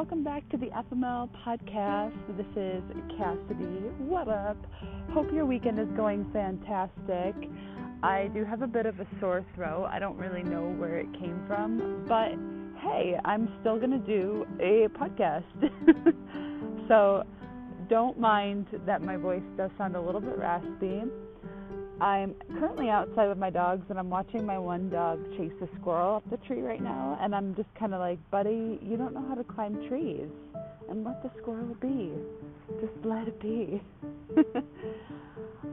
welcome back to the FML podcast. This is Cassidy. What up? Hope your weekend is going fantastic. I do have a bit of a sore throat. I don't really know where it came from, but hey, I'm still going to do a podcast. so don't mind that my voice does sound a little bit raspy. I'm currently outside with my dogs and I'm watching my one dog chase a squirrel up the tree right now and I'm just kind of like, "Buddy, you don't know how to climb trees." And let the squirrel be. Just let it be.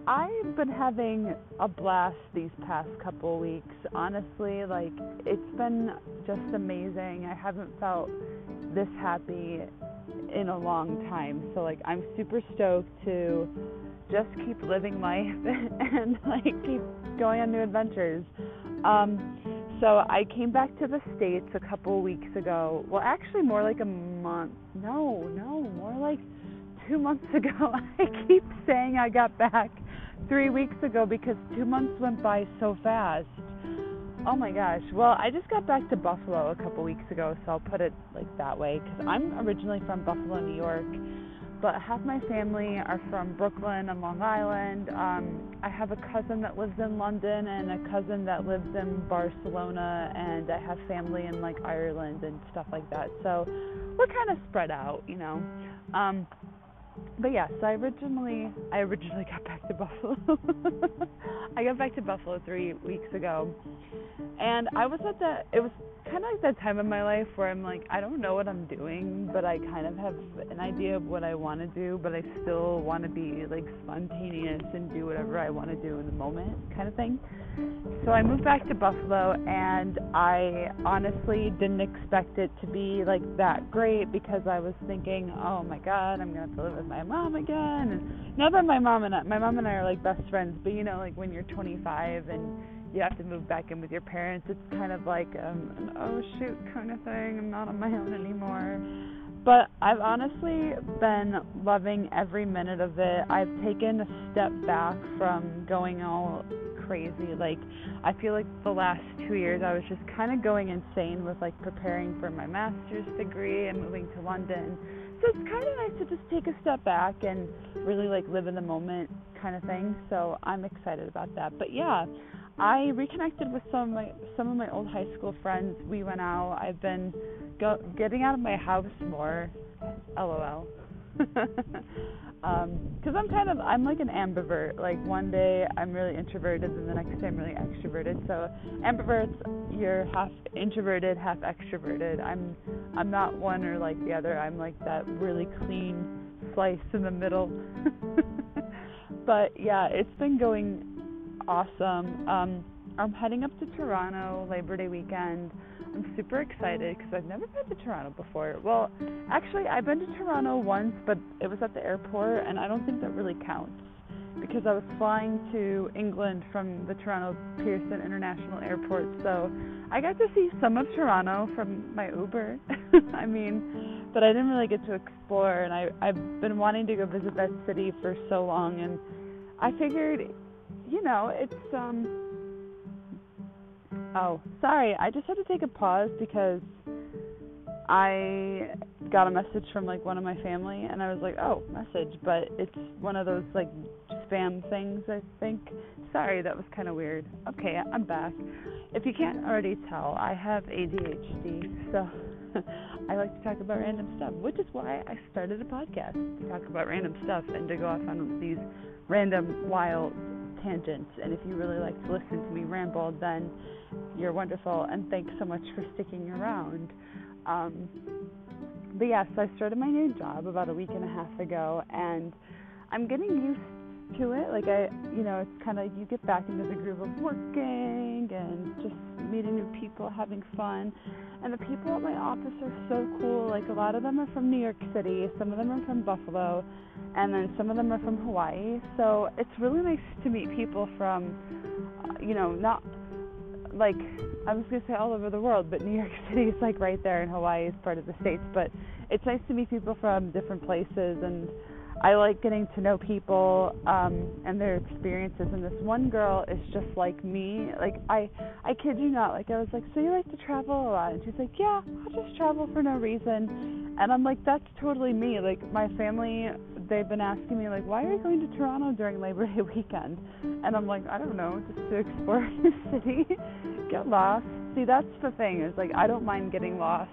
I've been having a blast these past couple weeks. Honestly, like it's been just amazing. I haven't felt this happy in a long time. So like I'm super stoked to just keep living life and like keep going on new adventures. Um, so I came back to the states a couple weeks ago. Well, actually, more like a month. No, no, more like two months ago. I keep saying I got back three weeks ago because two months went by so fast. Oh my gosh. Well, I just got back to Buffalo a couple weeks ago, so I'll put it like that way because I'm originally from Buffalo, New York but half my family are from Brooklyn and Long Island. Um, I have a cousin that lives in London and a cousin that lives in Barcelona, and I have family in like Ireland and stuff like that. So we're kind of spread out, you know. Um, but yeah, so I originally I originally got back to Buffalo. I got back to Buffalo three weeks ago, and I was at the. It was kind of like that time in my life where I'm like, I don't know what I'm doing, but I kind of have an idea of what I want to do, but I still want to be like spontaneous and do whatever I want to do in the moment, kind of thing. So I moved back to Buffalo, and I honestly didn't expect it to be like that great because I was thinking, oh my God, I'm gonna have to live with my mom again. And not that my mom and I, my mom and I are like best friends, but you know, like when you're 25 and you have to move back in with your parents, it's kind of like um, an oh shoot kind of thing. I'm not on my own anymore. But I've honestly been loving every minute of it. I've taken a step back from going all crazy. Like I feel like the last two years I was just kind of going insane with like preparing for my master's degree and moving to London. So it's kind of nice to just take a step back and really like live in the moment kind of thing. So I'm excited about that. But yeah, I reconnected with some of my some of my old high school friends. We went out. I've been go, getting out of my house more. LOL. um because i'm kind of i'm like an ambivert. Like one day i'm really introverted and the next day i'm really extroverted. So ambiverts you're half introverted half extroverted. I'm i'm not one or like the other. I'm like that really clean slice in the middle. But yeah it's been going awesome. Um i'm heading up to toronto labor day weekend I'm super excited because I've never been to Toronto before. Well, actually, I've been to Toronto once, but it was at the airport, and I don't think that really counts because I was flying to England from the Toronto Pearson International Airport. So I got to see some of Toronto from my Uber. I mean, but I didn't really get to explore, and I I've been wanting to go visit that city for so long, and I figured, you know, it's um Oh, sorry. I just had to take a pause because I got a message from like one of my family and I was like, "Oh, message," but it's one of those like spam things, I think. Sorry, that was kind of weird. Okay, I'm back. If you can't already tell, I have ADHD, so I like to talk about random stuff, which is why I started a podcast to talk about random stuff and to go off on these random wild tangents. And if you really like to listen to me ramble, then you're wonderful, and thanks so much for sticking around. Um, but yes, yeah, so I started my new job about a week and a half ago, and I'm getting used to it. Like I, you know, it's kind of you get back into the groove of working and just meeting new people, having fun. And the people at my office are so cool. Like a lot of them are from New York City, some of them are from Buffalo, and then some of them are from Hawaii. So it's really nice to meet people from, uh, you know, not like I was gonna say all over the world, but New York City is like right there, and Hawaii is part of the states. But it's nice to meet people from different places, and I like getting to know people um, and their experiences. And this one girl is just like me. Like I, I kid you not. Like I was like, so you like to travel a lot? And she's like, yeah, I'll just travel for no reason. And I'm like, that's totally me. Like my family, they've been asking me like, why are you going to Toronto during Labor Day weekend? And I'm like, I don't know, just to explore the city, get lost. See, that's the thing is like I don't mind getting lost.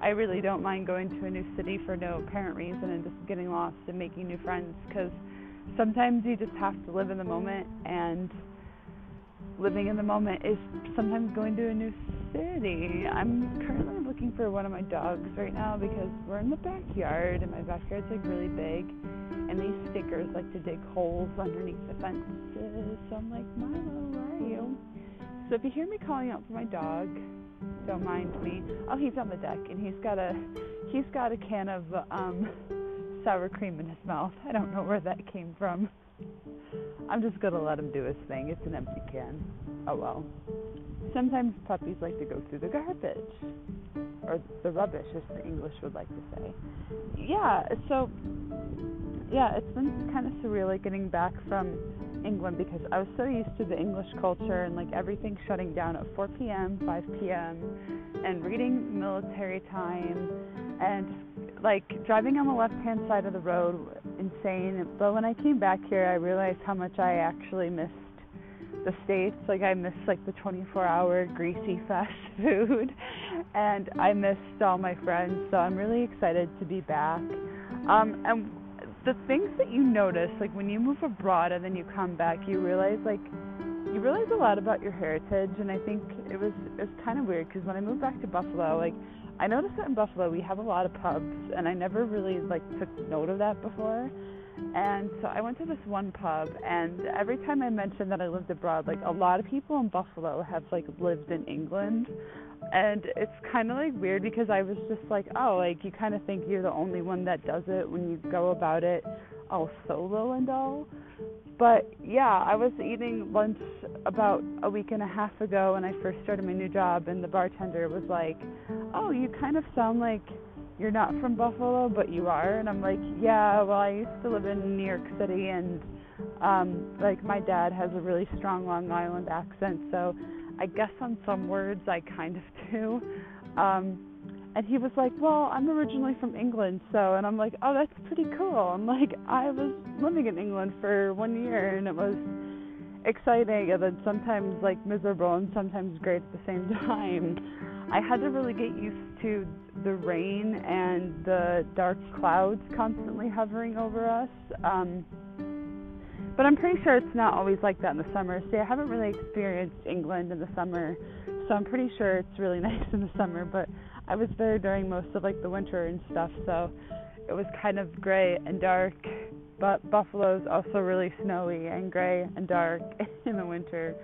I really don't mind going to a new city for no apparent reason and just getting lost and making new friends because sometimes you just have to live in the moment and living in the moment is sometimes going to a new city. I'm currently looking for one of my dogs right now because we're in the backyard and my backyard's like really big and these stickers like to dig holes underneath the fences. So I'm like, Milo, where are you? So if you hear me calling out for my dog, don't mind me. Oh, he's on the deck and he's got a he's got a can of um sour cream in his mouth. I don't know where that came from. I'm just gonna let him do his thing. It's an empty can. Oh well. Sometimes puppies like to go through the garbage. Or the rubbish, as the English would like to say. Yeah, so yeah, it's been kind of surreal like getting back from England because I was so used to the English culture and like everything shutting down at 4 p.m., 5 p.m., and reading military time and like driving on the left hand side of the road insane. But when i came back here i realized how much i actually missed the states. Like i missed like the 24 hour greasy fast food. And i missed all my friends. So i'm really excited to be back. Um and the things that you notice like when you move abroad and then you come back you realize like you realize a lot about your heritage. And i think it was it was kind of weird because when i moved back to buffalo like I noticed that in Buffalo we have a lot of pubs, and I never really like took note of that before. And so I went to this one pub, and every time I mentioned that I lived abroad, like a lot of people in Buffalo have like lived in England, and it's kind of like weird because I was just like, oh, like you kind of think you're the only one that does it when you go about it all solo and all. But yeah, I was eating lunch about a week and a half ago when I first started my new job, and the bartender was like, "Oh, you kind of sound like you're not from Buffalo, but you are." And I'm like, "Yeah, well, I used to live in New York City, and um, like my dad has a really strong Long Island accent, so I guess on some words I kind of do." Um, and he was like, "Well, I'm originally from England, so." And I'm like, "Oh, that's pretty cool." I'm like, "I was living in England for one year, and it was exciting, and then sometimes like miserable, and sometimes great at the same time." I had to really get used to the rain and the dark clouds constantly hovering over us. Um, but I'm pretty sure it's not always like that in the summer. See, I haven't really experienced England in the summer, so I'm pretty sure it's really nice in the summer. But I was there during most of like the winter and stuff, so it was kind of gray and dark. But Buffalo's also really snowy and gray and dark in the winter.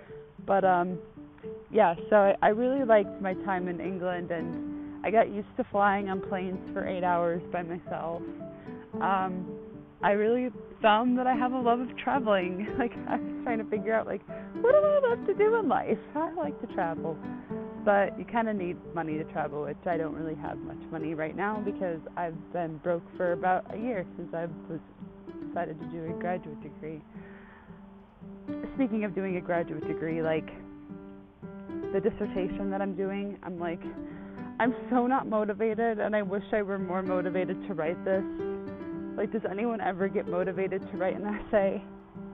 But um yeah, so I, I really liked my time in England and I got used to flying on planes for 8 hours by myself. Um I really found that I have a love of traveling. Like I was trying to figure out like what do I love to do in life? I like to travel but you kind of need money to travel, which I don't really have much money right now because I've been broke for about a year since I was decided to do a graduate degree. Speaking of doing a graduate degree, like the dissertation that I'm doing, I'm like, I'm so not motivated, and I wish I were more motivated to write this. Like, does anyone ever get motivated to write an essay?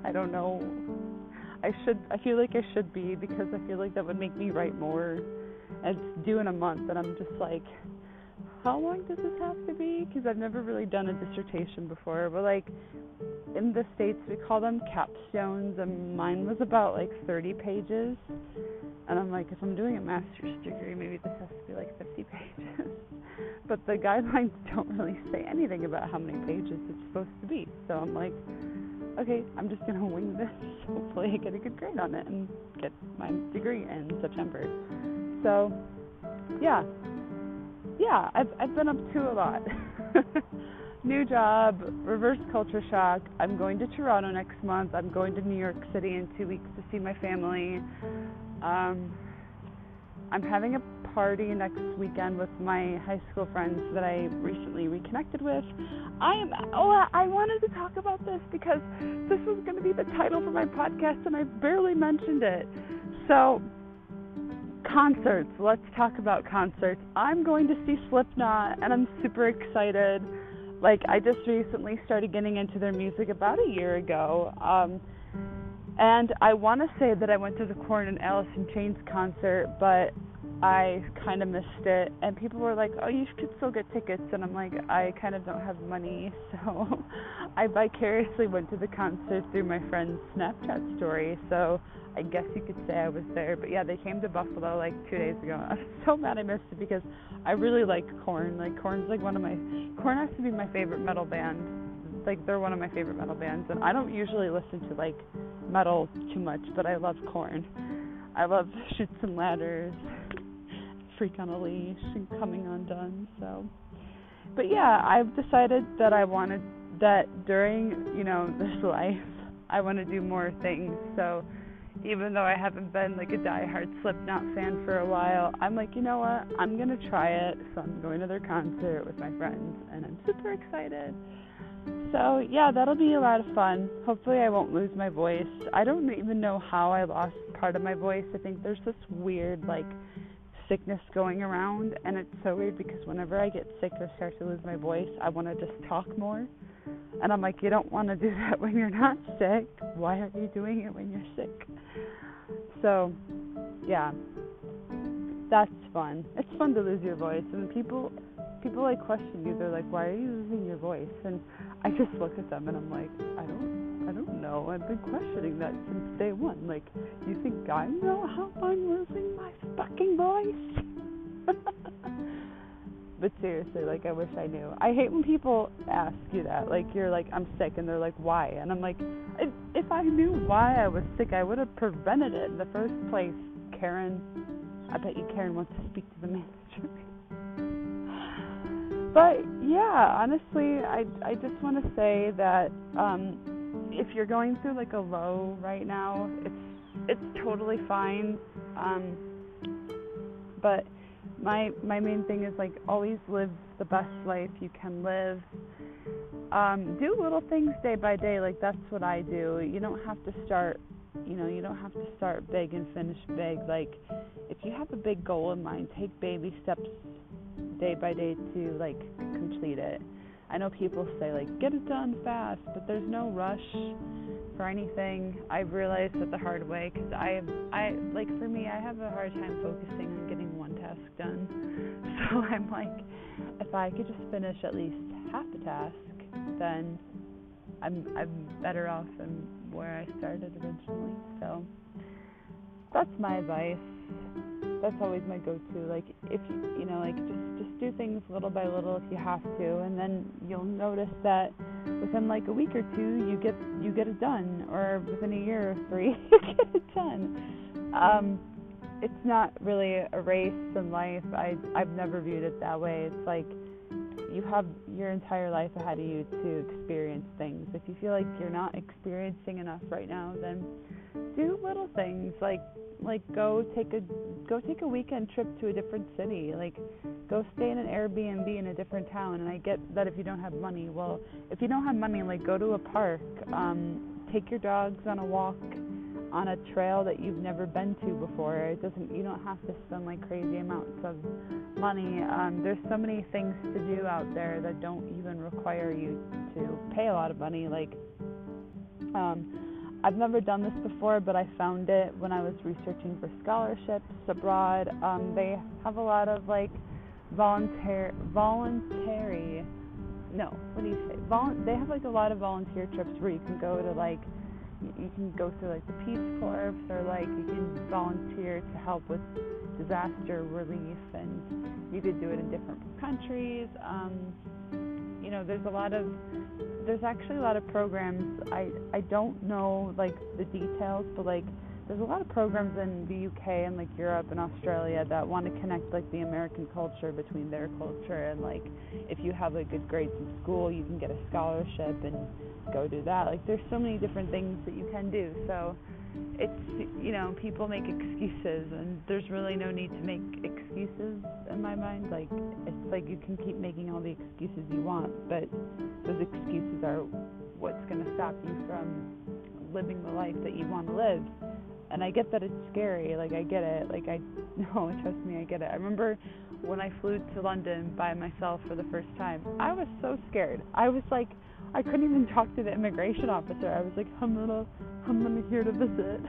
I don't know. I should. I feel like I should be because I feel like that would make me write more it's due in a month, and I'm just like, how long does this have to be? Because I've never really done a dissertation before. But like in the states, we call them capstones, and mine was about like 30 pages. And I'm like, if I'm doing a master's degree, maybe this has to be like 50 pages. but the guidelines don't really say anything about how many pages it's supposed to be. So I'm like, okay, I'm just gonna wing this. Hopefully, I get a good grade on it and get my degree in September. So, yeah, yeah, I've I've been up to a lot. New job, reverse culture shock. I'm going to Toronto next month. I'm going to New York City in two weeks to see my family. Um, I'm having a party next weekend with my high school friends that I recently reconnected with. I am oh I wanted to talk about this because this was going to be the title for my podcast and I barely mentioned it. So concerts. Let's talk about concerts. I'm going to see Slipknot and I'm super excited. Like I just recently started getting into their music about a year ago. Um and I want to say that I went to the Korn and Alice in Chains concert, but I kind of missed it. And people were like, "Oh, you could still get tickets," and I'm like, "I kind of don't have money, so I vicariously went to the concert through my friend's Snapchat story." So I guess you could say I was there. But yeah, they came to Buffalo like two days ago. I'm so mad I missed it because I really like Korn. Like Korn's like one of my Korn has to be my favorite metal band. Like they're one of my favorite metal bands, and I don't usually listen to like metal too much, but I love Korn. I love Chutes and Ladders, Freak on a Leash, and Coming Undone. So, but yeah, I've decided that I wanted that during you know this life, I want to do more things. So even though I haven't been like a die-hard Slipknot fan for a while, I'm like, you know what? I'm gonna try it. So I'm going to their concert with my friends, and I'm super excited. So yeah, that'll be a lot of fun. Hopefully, I won't lose my voice. I don't even know how I lost part of my voice. I think there's this weird like sickness going around, and it's so weird because whenever I get sick or start to lose my voice, I want to just talk more. And I'm like, you don't want to do that when you're not sick. Why are you doing it when you're sick? So, yeah, that's fun. It's fun to lose your voice, and people people like question you. They're like, "Why are you losing your voice?" And I just look at them and I'm like, I don't, I don't know. I've been questioning that since day one. Like, you think I know how I'm losing my fucking voice? but seriously, like I wish I knew. I hate when people ask you that. Like you're like I'm sick, and they're like why? And I'm like, if I knew why I was sick, I would have prevented it in the first place. Karen, I bet you Karen wants to speak to the manager. but yeah, honestly, I I just want to say that um, if you're going through like a low right now, it's it's totally fine. Um, but my my main thing is like always live the best life you can live. Um, do little things day by day, like that's what I do. You don't have to start, you know, you don't have to start big and finish big. Like if you have a big goal in mind, take baby steps day by day to like complete it. I know people say like get it done fast, but there's no rush for anything. I've realized that the hard way because I I like for me I have a hard time focusing on getting one task done. So I'm like, if I could just finish at least half a task, then I'm I'm better off than where I started originally. So that's my advice that's always my go-to. Like if you you know like just just do things little by little if you have to, and then you'll notice that within like a week or two you get you get it done, or within a year or three you get it done. Um, it's not really a race in life. I I've never viewed it that way. It's like you have your entire life ahead of you to experience things. If you feel like you're not experiencing enough right now, then do little things like like go take a go take a weekend trip to a different city like go stay in an airbnb in a different town. And i get that if you don't have money well if you don't have money like go to a park um take your dogs on a walk on a trail that you've never been to before. It doesn't you don't have to spend like crazy amounts of money. Um there's so many things to do out there that don't even require you to pay a lot of money like um I've never done this before, but I found it when I was researching for scholarships abroad. Um, they have a lot of like volunteer voluntary no what do you say Vol- they have like a lot of volunteer trips where you can go to like you can go through like the peace corps or like you can volunteer to help with disaster relief and you could do it in different countries um, you know there's a lot of there's actually a lot of programs. I I don't know like the details, but like there's a lot of programs in the UK and like Europe and Australia that want to connect like the American culture between their culture and like if you have like good grades in school, you can get a scholarship and go do that. Like there's so many different things that you can do. So it's you know people make excuses and there's really no need to make excuses in my mind like it's like you can keep making all the excuses you want but those excuses are what's going to stop you from living the life that you want to live and I get that it's scary. Like I get it. Like I no, oh, trust me, I get it. I remember when I flew to London by myself for the first time. I was so scared. I was like I couldn't even talk to the immigration officer. I was like, I'm gonna I'm gonna here to visit.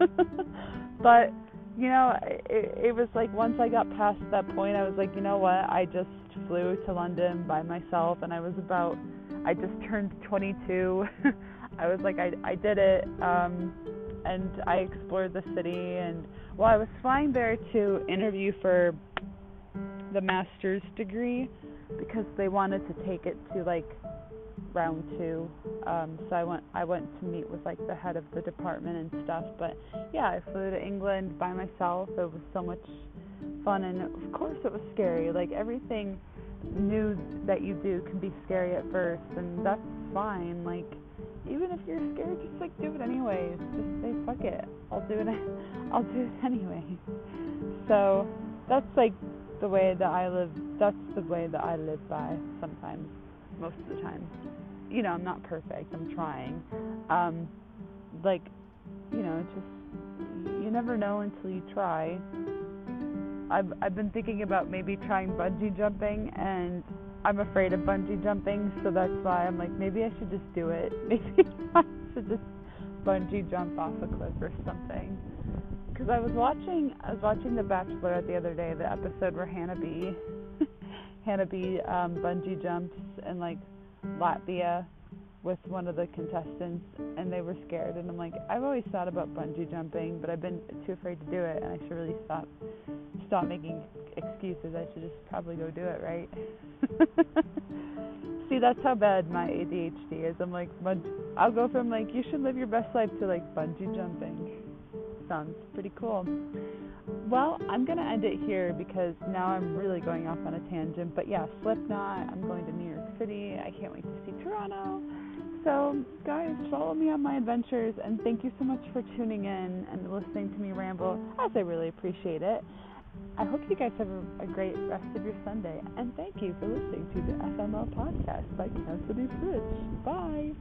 but you know, it, it was like once I got past that point, I was like, you know what? I just flew to London by myself, and I was about, I just turned 22. I was like, I I did it, um, and I explored the city. And well, I was flying there to interview for the master's degree because they wanted to take it to like round two. Um, so I went I went to meet with like the head of the department and stuff. But yeah, I flew to England by myself. It was so much fun and of course it was scary. Like everything new that you do can be scary at first and that's fine. Like even if you're scared, just like do it anyways. Just say fuck it. I'll do it. I'll do it anyway. So that's like the way that I live. That's the way that I live by sometimes, most of the time. You know, I'm not perfect. I'm trying. Um, like, you know, just you never know until you try. I've I've been thinking about maybe trying bungee jumping and I'm afraid of bungee jumping, so that's why I'm like, maybe I should just do it. Maybe I should just bungee jump off a cliff or something. Because I was watching, I was watching The Bachelor the other day, the episode where Hannah B, Hannah B, um, bungee jumps and like Latvia with one of the contestants, and they were scared. And I'm like, I've always thought about bungee jumping, but I've been too afraid to do it, and I should really stop, stop making excuses. I should just probably go do it, right? See, that's how bad my ADHD is. I'm like, I'll go from like, you should live your best life to like bungee jumping. Sounds pretty cool. Well, I'm going to end it here because now I'm really going off on a tangent. But yeah, Slipknot, I'm going to New City. I can't wait to see Toronto. So, guys, follow me on my adventures and thank you so much for tuning in and listening to me ramble, as I really appreciate it. I hope you guys have a, great rest of your Sunday, and thank you for listening to the FML podcast by Cassidy Fritz. Bye.